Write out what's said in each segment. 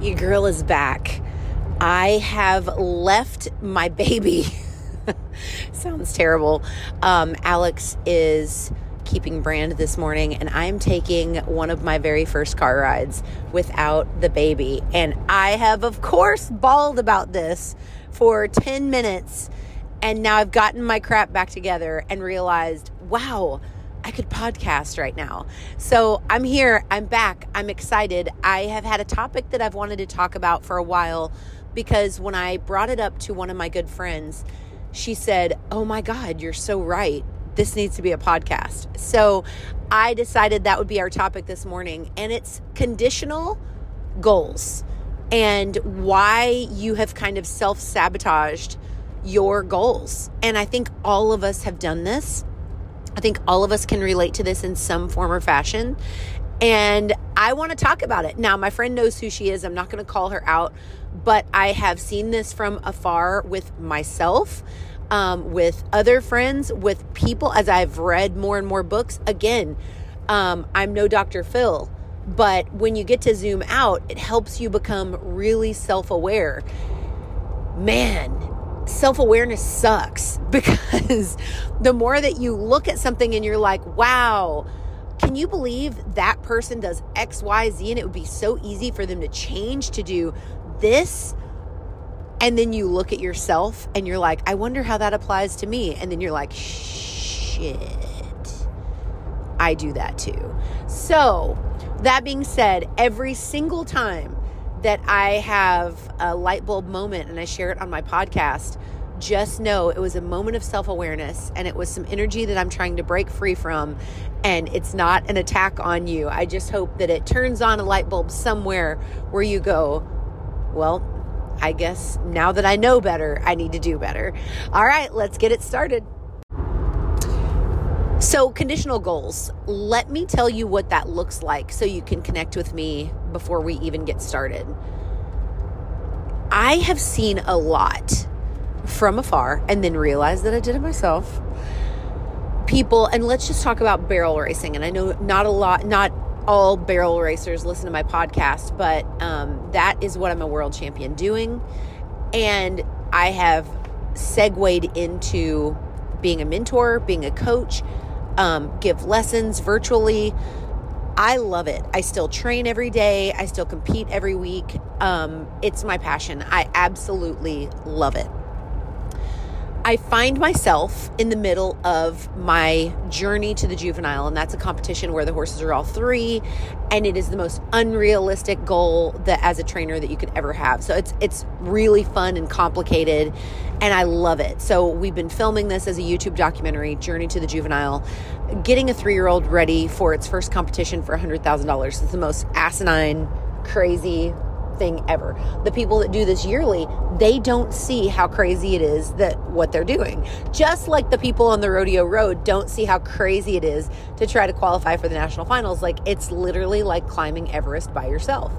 Your girl is back. I have left my baby. Sounds terrible. Um, Alex is keeping brand this morning, and I'm taking one of my very first car rides without the baby. And I have, of course, bawled about this for 10 minutes. And now I've gotten my crap back together and realized, wow I could podcast right now. So I'm here, I'm back, I'm excited. I have had a topic that I've wanted to talk about for a while because when I brought it up to one of my good friends, she said, Oh my God, you're so right. This needs to be a podcast. So I decided that would be our topic this morning, and it's conditional goals and why you have kind of self sabotaged your goals. And I think all of us have done this. I think all of us can relate to this in some form or fashion. And I want to talk about it. Now, my friend knows who she is. I'm not going to call her out, but I have seen this from afar with myself, um, with other friends, with people as I've read more and more books. Again, um, I'm no Dr. Phil, but when you get to zoom out, it helps you become really self aware. Man, self awareness sucks because the more that you look at something and you're like, wow, can you believe that person does X, Y, Z, and it would be so easy for them to change to do this? And then you look at yourself and you're like, I wonder how that applies to me. And then you're like, shit, I do that too. So, that being said, every single time that I have a light bulb moment and I share it on my podcast, just know it was a moment of self awareness and it was some energy that I'm trying to break free from. And it's not an attack on you. I just hope that it turns on a light bulb somewhere where you go, well, I guess now that I know better, I need to do better. All right, let's get it started. So, conditional goals. Let me tell you what that looks like so you can connect with me before we even get started. I have seen a lot from afar and then realized that I did it myself. People, and let's just talk about barrel racing. And I know not a lot, not all barrel racers listen to my podcast, but um, that is what I'm a world champion doing. And I have segued into being a mentor, being a coach, um, give lessons virtually. I love it. I still train every day. I still compete every week. Um, it's my passion. I absolutely love it. I find myself in the middle of my journey to the juvenile, and that's a competition where the horses are all three, and it is the most unrealistic goal that as a trainer that you could ever have. So it's it's really fun and complicated, and I love it. So we've been filming this as a YouTube documentary, Journey to the Juvenile, getting a three year old ready for its first competition for hundred thousand dollars. It's the most asinine, crazy thing ever. The people that do this yearly, they don't see how crazy it is that what they're doing. Just like the people on the rodeo road don't see how crazy it is to try to qualify for the national finals. Like it's literally like climbing Everest by yourself.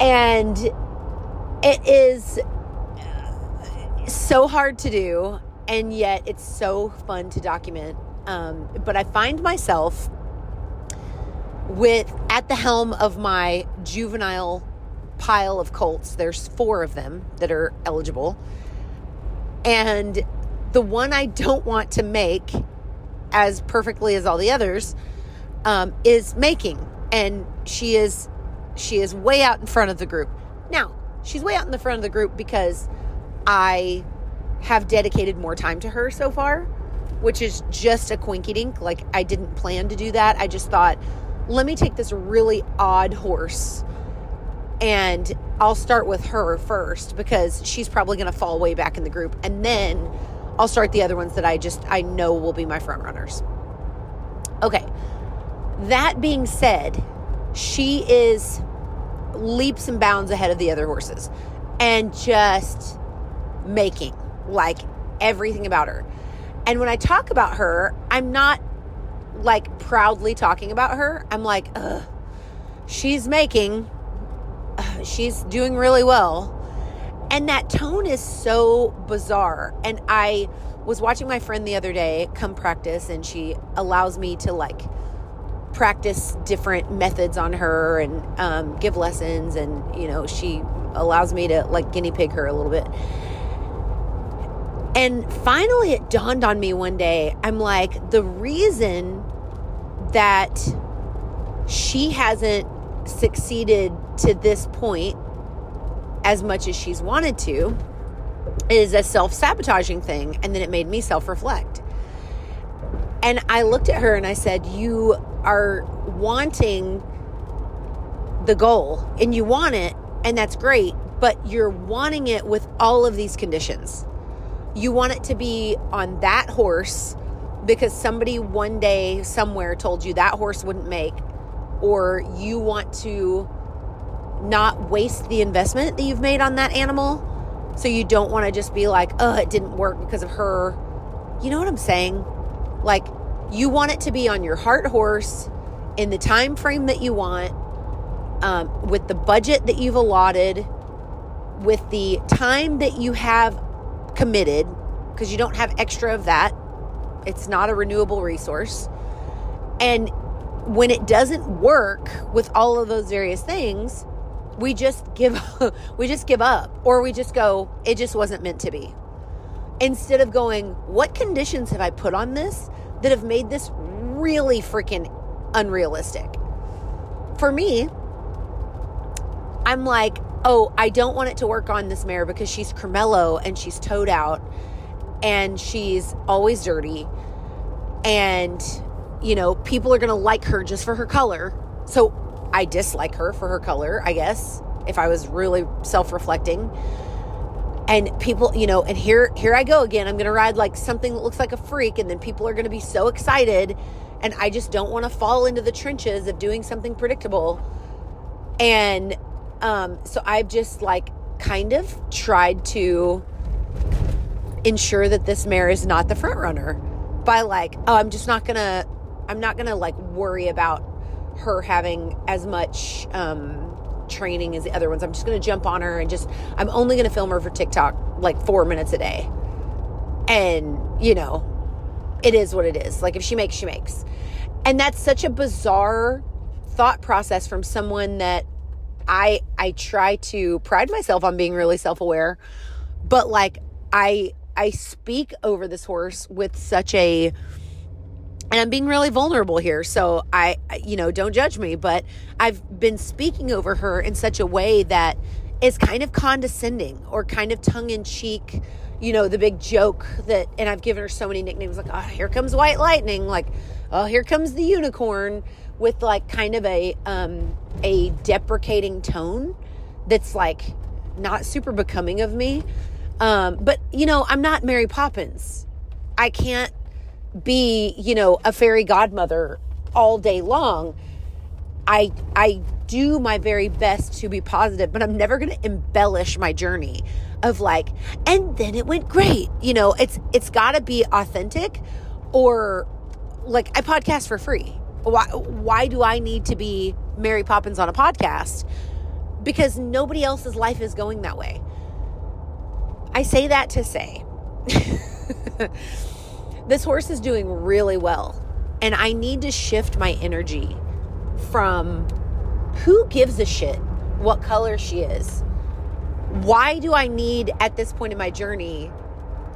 And it is so hard to do, and yet it's so fun to document. Um, but I find myself with at the helm of my juvenile pile of colts. There's four of them that are eligible. And the one I don't want to make as perfectly as all the others um, is making. And she is she is way out in front of the group. Now, she's way out in the front of the group because I have dedicated more time to her so far, which is just a quinky dink. Like I didn't plan to do that. I just thought, let me take this really odd horse and I'll start with her first because she's probably going to fall way back in the group. And then I'll start the other ones that I just, I know will be my front runners. Okay. That being said, she is leaps and bounds ahead of the other horses and just making like everything about her. And when I talk about her, I'm not like proudly talking about her. I'm like, ugh, she's making she's doing really well. And that tone is so bizarre. And I was watching my friend the other day come practice, and she allows me to like practice different methods on her and um, give lessons and you know she allows me to like guinea pig her a little bit and finally it dawned on me one day i'm like the reason that she hasn't succeeded to this point as much as she's wanted to is a self-sabotaging thing and then it made me self-reflect. And i looked at her and i said you are wanting the goal and you want it and that's great but you're wanting it with all of these conditions. You want it to be on that horse because somebody one day somewhere told you that horse wouldn't make or you want to not waste the investment that you've made on that animal so you don't want to just be like oh it didn't work because of her. You know what i'm saying? Like you want it to be on your heart horse in the time frame that you want um, with the budget that you've allotted with the time that you have committed because you don't have extra of that. It's not a renewable resource. And when it doesn't work with all of those various things we just give we just give up or we just go it just wasn't meant to be. Instead of going what conditions have i put on this that have made this really freaking unrealistic? For me i'm like oh i don't want it to work on this mare because she's cremello and she's towed out and she's always dirty and you know people are gonna like her just for her color so I dislike her for her color, I guess, if I was really self-reflecting. And people, you know, and here here I go again. I'm going to ride like something that looks like a freak and then people are going to be so excited and I just don't want to fall into the trenches of doing something predictable. And um so I've just like kind of tried to ensure that this mare is not the front runner by like, oh, I'm just not going to I'm not going to like worry about her having as much um, training as the other ones. I'm just going to jump on her and just, I'm only going to film her for TikTok like four minutes a day. And, you know, it is what it is. Like if she makes, she makes. And that's such a bizarre thought process from someone that I I try to pride myself on being really self-aware, but like I I speak over this horse with such a and I'm being really vulnerable here. So I, you know, don't judge me, but I've been speaking over her in such a way that is kind of condescending or kind of tongue in cheek. You know, the big joke that, and I've given her so many nicknames like, oh, here comes White Lightning, like, oh, here comes the unicorn, with like kind of a, um, a deprecating tone that's like not super becoming of me. Um, but you know, I'm not Mary Poppins. I can't be, you know, a fairy godmother all day long. I I do my very best to be positive, but I'm never going to embellish my journey of like and then it went great. You know, it's it's got to be authentic or like I podcast for free. Why why do I need to be Mary Poppins on a podcast? Because nobody else's life is going that way. I say that to say this horse is doing really well. And I need to shift my energy from who gives a shit what color she is? Why do I need at this point in my journey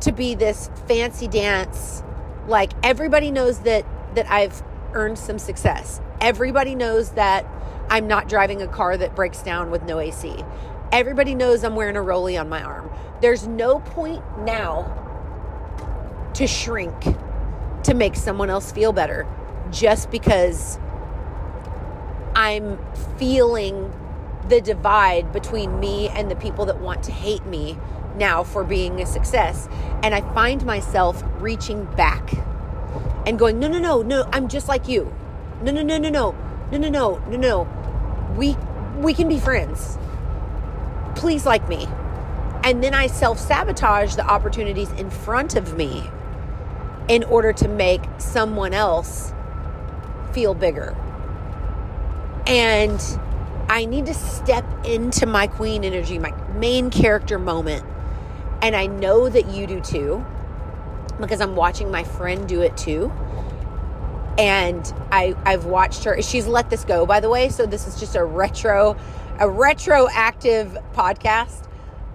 to be this fancy dance? Like everybody knows that that I've earned some success. Everybody knows that I'm not driving a car that breaks down with no AC. Everybody knows I'm wearing a rolly on my arm. There's no point now to shrink to make someone else feel better just because I'm feeling the divide between me and the people that want to hate me now for being a success. And I find myself reaching back and going, no, no, no, no, I'm just like you. No, no, no, no, no, no, no, no, no, no. We we can be friends. Please like me. And then I self sabotage the opportunities in front of me in order to make someone else feel bigger. And I need to step into my queen energy, my main character moment. And I know that you do too, because I'm watching my friend do it too. and I I've watched her. She's let this go, by the way. So this is just a retro, a retroactive podcast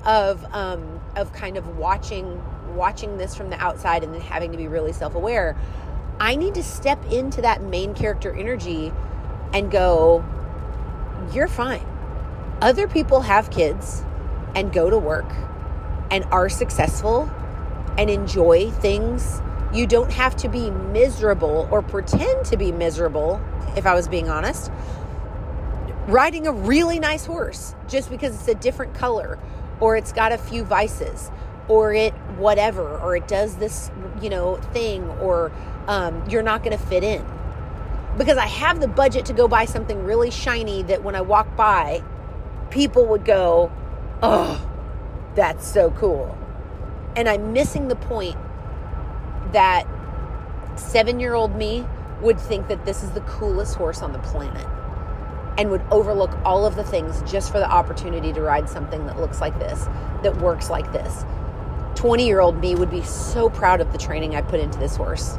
of um, of kind of watching watching this from the outside and then having to be really self aware. I need to step into that main character energy and go, you're fine. Other people have kids and go to work and are successful and enjoy things you don't have to be miserable or pretend to be miserable, if I was being honest, riding a really nice horse just because it's a different color or it's got a few vices or it whatever or it does this, you know, thing or um, you're not going to fit in. Because I have the budget to go buy something really shiny that when I walk by, people would go, oh, that's so cool. And I'm missing the point that seven year old me would think that this is the coolest horse on the planet and would overlook all of the things just for the opportunity to ride something that looks like this, that works like this. 20 year old me would be so proud of the training I put into this horse.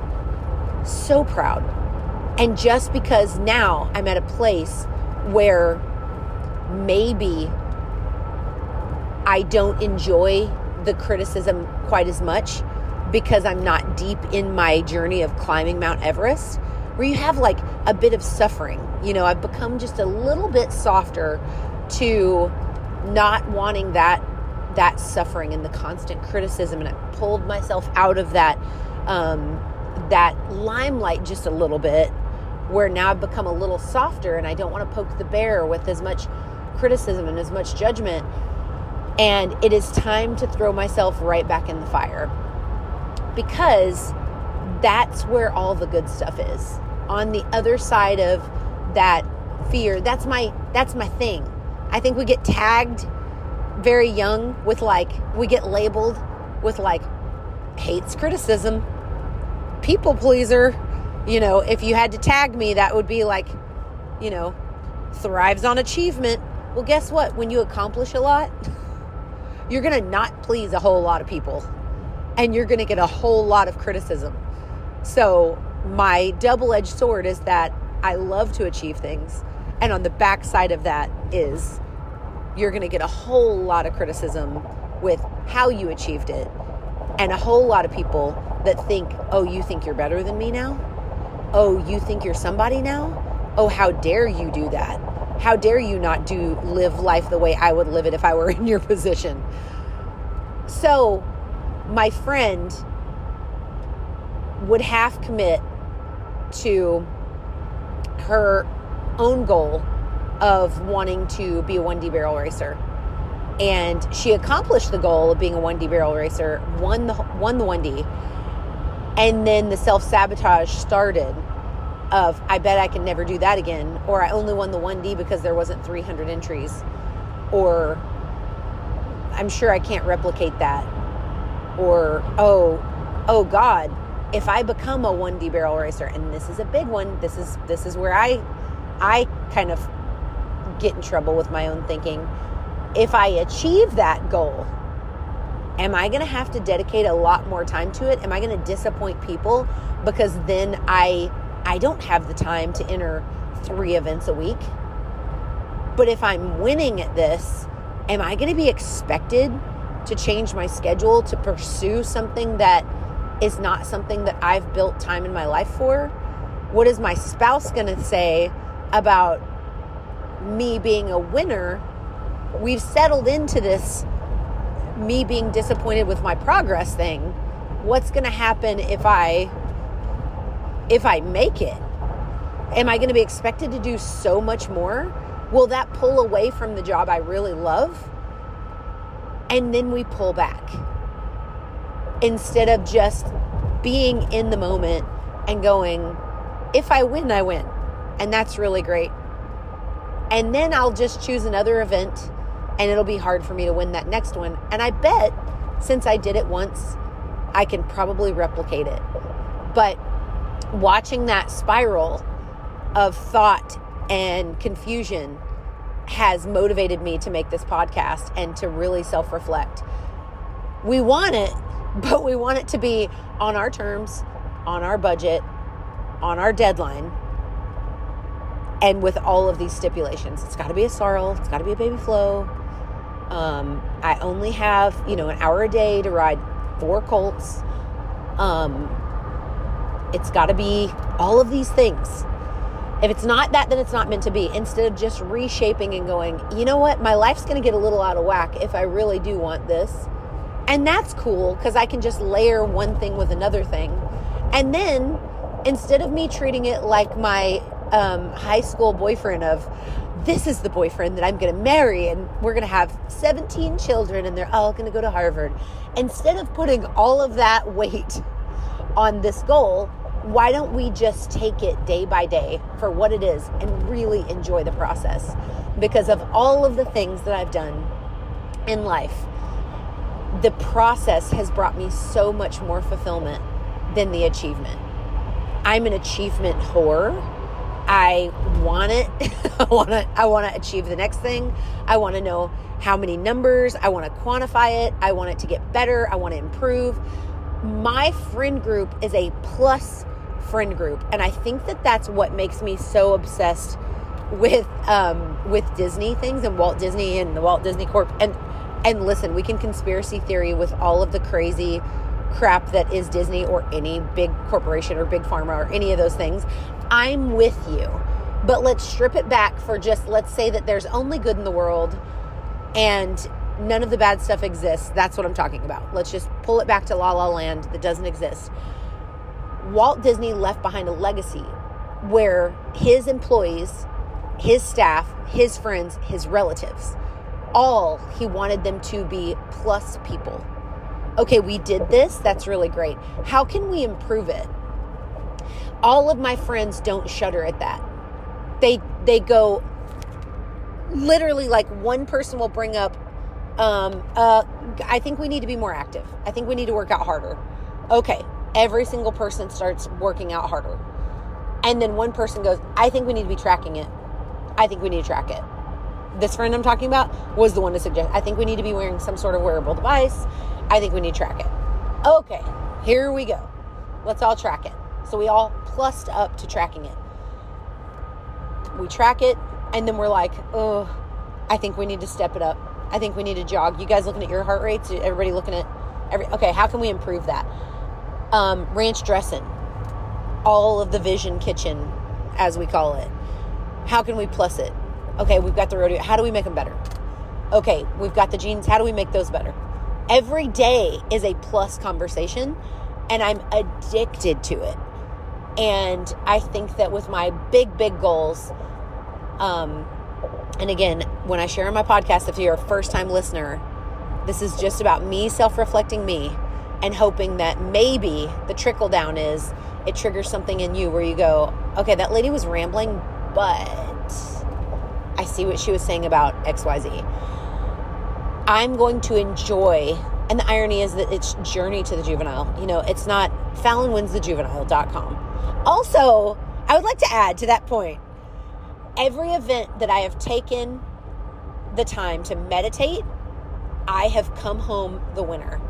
So proud. And just because now I'm at a place where maybe I don't enjoy the criticism quite as much because I'm not deep in my journey of climbing Mount Everest, where you have like a bit of suffering. You know, I've become just a little bit softer to not wanting that that suffering and the constant criticism and I pulled myself out of that um, that limelight just a little bit where now I've become a little softer and I don't want to poke the bear with as much criticism and as much judgment and it is time to throw myself right back in the fire because that's where all the good stuff is. On the other side of that fear, that's my that's my thing. I think we get tagged very young with like we get labeled with like hates criticism, people pleaser. You know, if you had to tag me, that would be like, you know, thrives on achievement. Well, guess what? When you accomplish a lot, you're going to not please a whole lot of people and you're going to get a whole lot of criticism. So, my double edged sword is that I love to achieve things. And on the backside of that is you're going to get a whole lot of criticism with how you achieved it. And a whole lot of people that think, oh, you think you're better than me now? Oh, you think you're somebody now? Oh, how dare you do that? How dare you not do live life the way I would live it if I were in your position? So, my friend would half commit to her own goal of wanting to be a 1D barrel racer. And she accomplished the goal of being a 1D barrel racer, won the won the 1D. And then the self-sabotage started of I bet I can never do that again or I only won the 1D because there wasn't 300 entries or I'm sure I can't replicate that or oh oh god if i become a 1d barrel racer and this is a big one this is this is where i i kind of get in trouble with my own thinking. If i achieve that goal am i going to have to dedicate a lot more time to it? Am i going to disappoint people? Because then i i don't have the time to enter three events a week. But if i'm winning at this am i going to be expected to change my schedule to pursue something that is not something that I've built time in my life for? What is my spouse going to say about me being a winner? We've settled into this me being disappointed with my progress thing. What's going to happen if I if I make it? Am I going to be expected to do so much more? Will that pull away from the job I really love? and then we pull back instead of just being in the moment and going, if I win, I win. And that's really great. And then I'll just choose another event and it'll be hard for me to win that next one. And I bet since I did it once, I can probably replicate it. But watching that spiral of thought and confusion has motivated me to make this podcast and to really self reflect. We want it, but we want it to be on our terms, on our budget, on our deadline and with all of these stipulations. It's got to be a sorrel, it's got to be a Baby Flo. Um, I only have, you know, an hour a day to ride four colts. Um, it's got to be all of these things. If it's not that, then it's not meant to be. Instead of just reshaping and going, you know what, my life's going to get a little out of whack if I really do want this. And that's cool because I can just layer one thing with another thing. And then instead of me treating it like my um, high school boyfriend of this is the boyfriend that I'm going to marry and we're going to have 17 children and they're all going to go to Harvard. Instead of putting all of that weight on this goal, why don't we just take it day by day for what it is and really enjoy the process? Because of all of the things that I've done in life, the process has brought me so much more fulfillment than the achievement. I'm an achievement whore. I want it. I want to I want to achieve the next thing. I want to know how many numbers. I want to quantify it. I want it to get better. I want to improve. My friend group is a plus friend group, and I think that that's what makes me so obsessed with um, with Disney things and Walt Disney and the Walt Disney Corp. And and listen, we can conspiracy theory with all of the crazy crap that is Disney or any big corporation or big pharma or any of those things. I'm with you. But let's strip it back for just let's say that there's only good in the world and none of the bad stuff exists. That's what I'm talking about. Let's just pull it back to La La Land that doesn't exist. Walt Disney left behind a legacy where his employees, his staff, his friends, his relatives, all he wanted them to be plus people okay, we did this. That's really great. How can we improve it? All of my friends don't shudder at that. They they go literally like one person will bring up um uh I think we need to be more active. I think we need to work out harder. Okay, every single person starts working out harder. And then one person goes, I think we need to be tracking it. I think we need to track it. This friend I'm talking about was the one to suggest, I think we need to be wearing some sort of wearable device. I think we need to track it. Okay, here we go. Let's all track it. So we all plussed up to tracking it. We track it, and then we're like, oh, I think we need to step it up. I think we need to jog. You guys looking at your heart rates? Everybody looking at every? Okay, how can we improve that? Um, Ranch Dressn, all of the vision kitchen, as we call it. How can we plus it? Okay, we've got the rodeo. How do we make them better? Okay, we've got the jeans. How do we make those better? every day is a plus conversation and I'm addicted to it. And I think that with my big, big goals, um, and again, when I share in my podcast, if you're a first time listener, this is just about me self reflecting me and hoping that maybe the trickle down is it triggers something in you where you go, okay, that lady was rambling, but I see what she was saying about XYZ. I'm going to enjoy. And the irony is that it's Journey to the Juvenile. You know, it's not FallonWinsTheJuvenile.com. Also, I would like to add to that point every event that I have taken the time to meditate, I have come home the winner.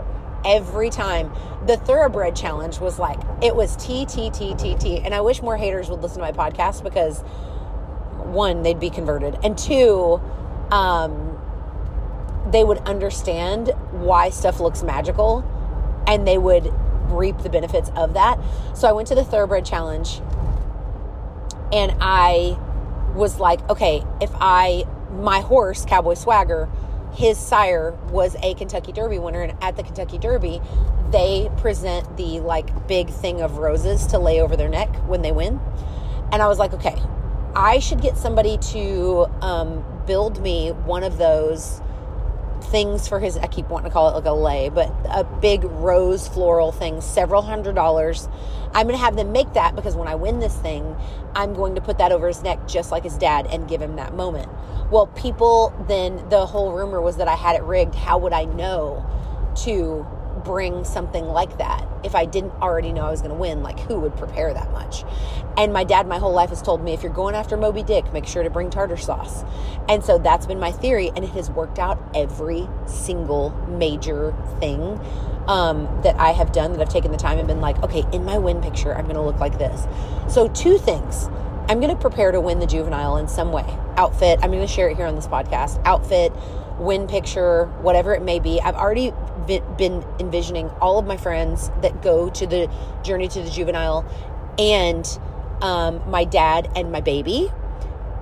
Every time. The Thoroughbred Challenge was like, it was T, T, T, T, T. And I wish more haters would listen to my podcast because one, they'd be converted. And two, um, they would understand why stuff looks magical and they would reap the benefits of that. So I went to the Thoroughbred Challenge and I was like, okay, if I, my horse, Cowboy Swagger, his sire was a Kentucky Derby winner, and at the Kentucky Derby, they present the like big thing of roses to lay over their neck when they win. And I was like, okay, I should get somebody to um, build me one of those things for his I keep wanting to call it like a lay, but a big rose floral thing, several hundred dollars. I'm going to have them make that because when I win this thing, I'm going to put that over his neck just like his dad and give him that moment. Well, people then the whole rumor was that I had it rigged. How would I know to bring something like that if I didn't already know I was going to win? Like, who would prepare that much? And my dad, my whole life, has told me if you're going after Moby Dick, make sure to bring tartar sauce. And so that's been my theory, and it has worked out every single major thing um, that I have done that I've taken the time and been like, okay, in my win picture, I'm going to look like this. So, two things. I'm going to prepare to win the juvenile in some way. Outfit, I'm going to share it here on this podcast. Outfit, win picture, whatever it may be. I've already been envisioning all of my friends that go to the journey to the juvenile and um, my dad and my baby.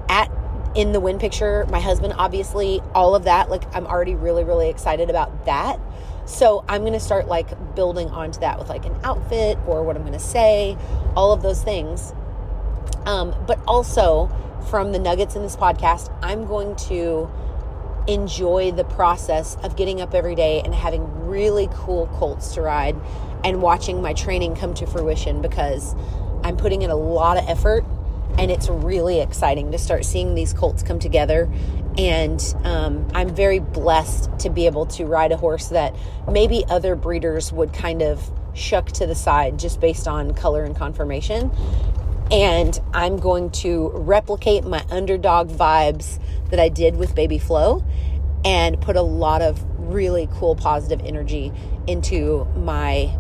At in the win picture my husband obviously all of that like i'm already really really excited about that. So i'm going to start like building onto that with like an outfit or what i'm going to say all of those things. Um, but also from the nuggets in this podcast i'm going to enjoy the process of getting up every day and having really cool colts to ride and watching my training come to fruition because I'm putting in a lot of effort and it's really exciting to start seeing these colts come together. And um, I'm very blessed to be able to ride a horse that maybe other breeders would kind of shuck to the side just based on color and conformation. And I'm going to replicate my underdog vibes that I did with Baby Flo and put a lot of really cool positive energy into my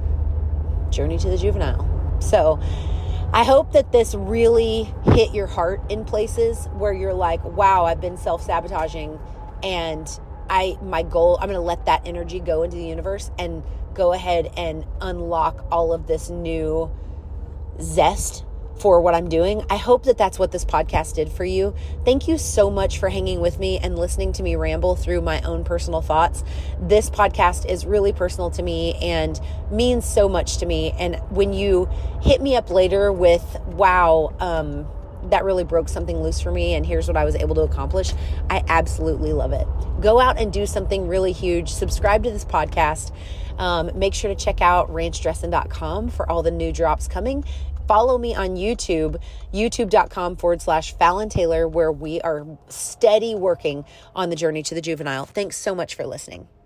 journey to the juvenile. So I hope that this really hit your heart in places where you're like, wow, I've been self sabotaging and I my goal I'm going to let that energy go into the universe and go ahead and unlock all of this new zest for what I'm doing. I hope that that's what this podcast did for you. Thank you so much for hanging with me and listening to me ramble through my own personal thoughts. This podcast is really personal to me and means so much to me. And when you hit me up later with, wow, um, that really broke something loose for me, and here's what I was able to accomplish. I absolutely love it. Go out and do something really huge. Subscribe to this podcast. Um, make sure to check out ranchdressn.com for all the new drops coming follow me on YouTube, youtube.com forward slash Fallon Taylor, where we are steady working on the journey to the juvenile. Thanks so much for listening.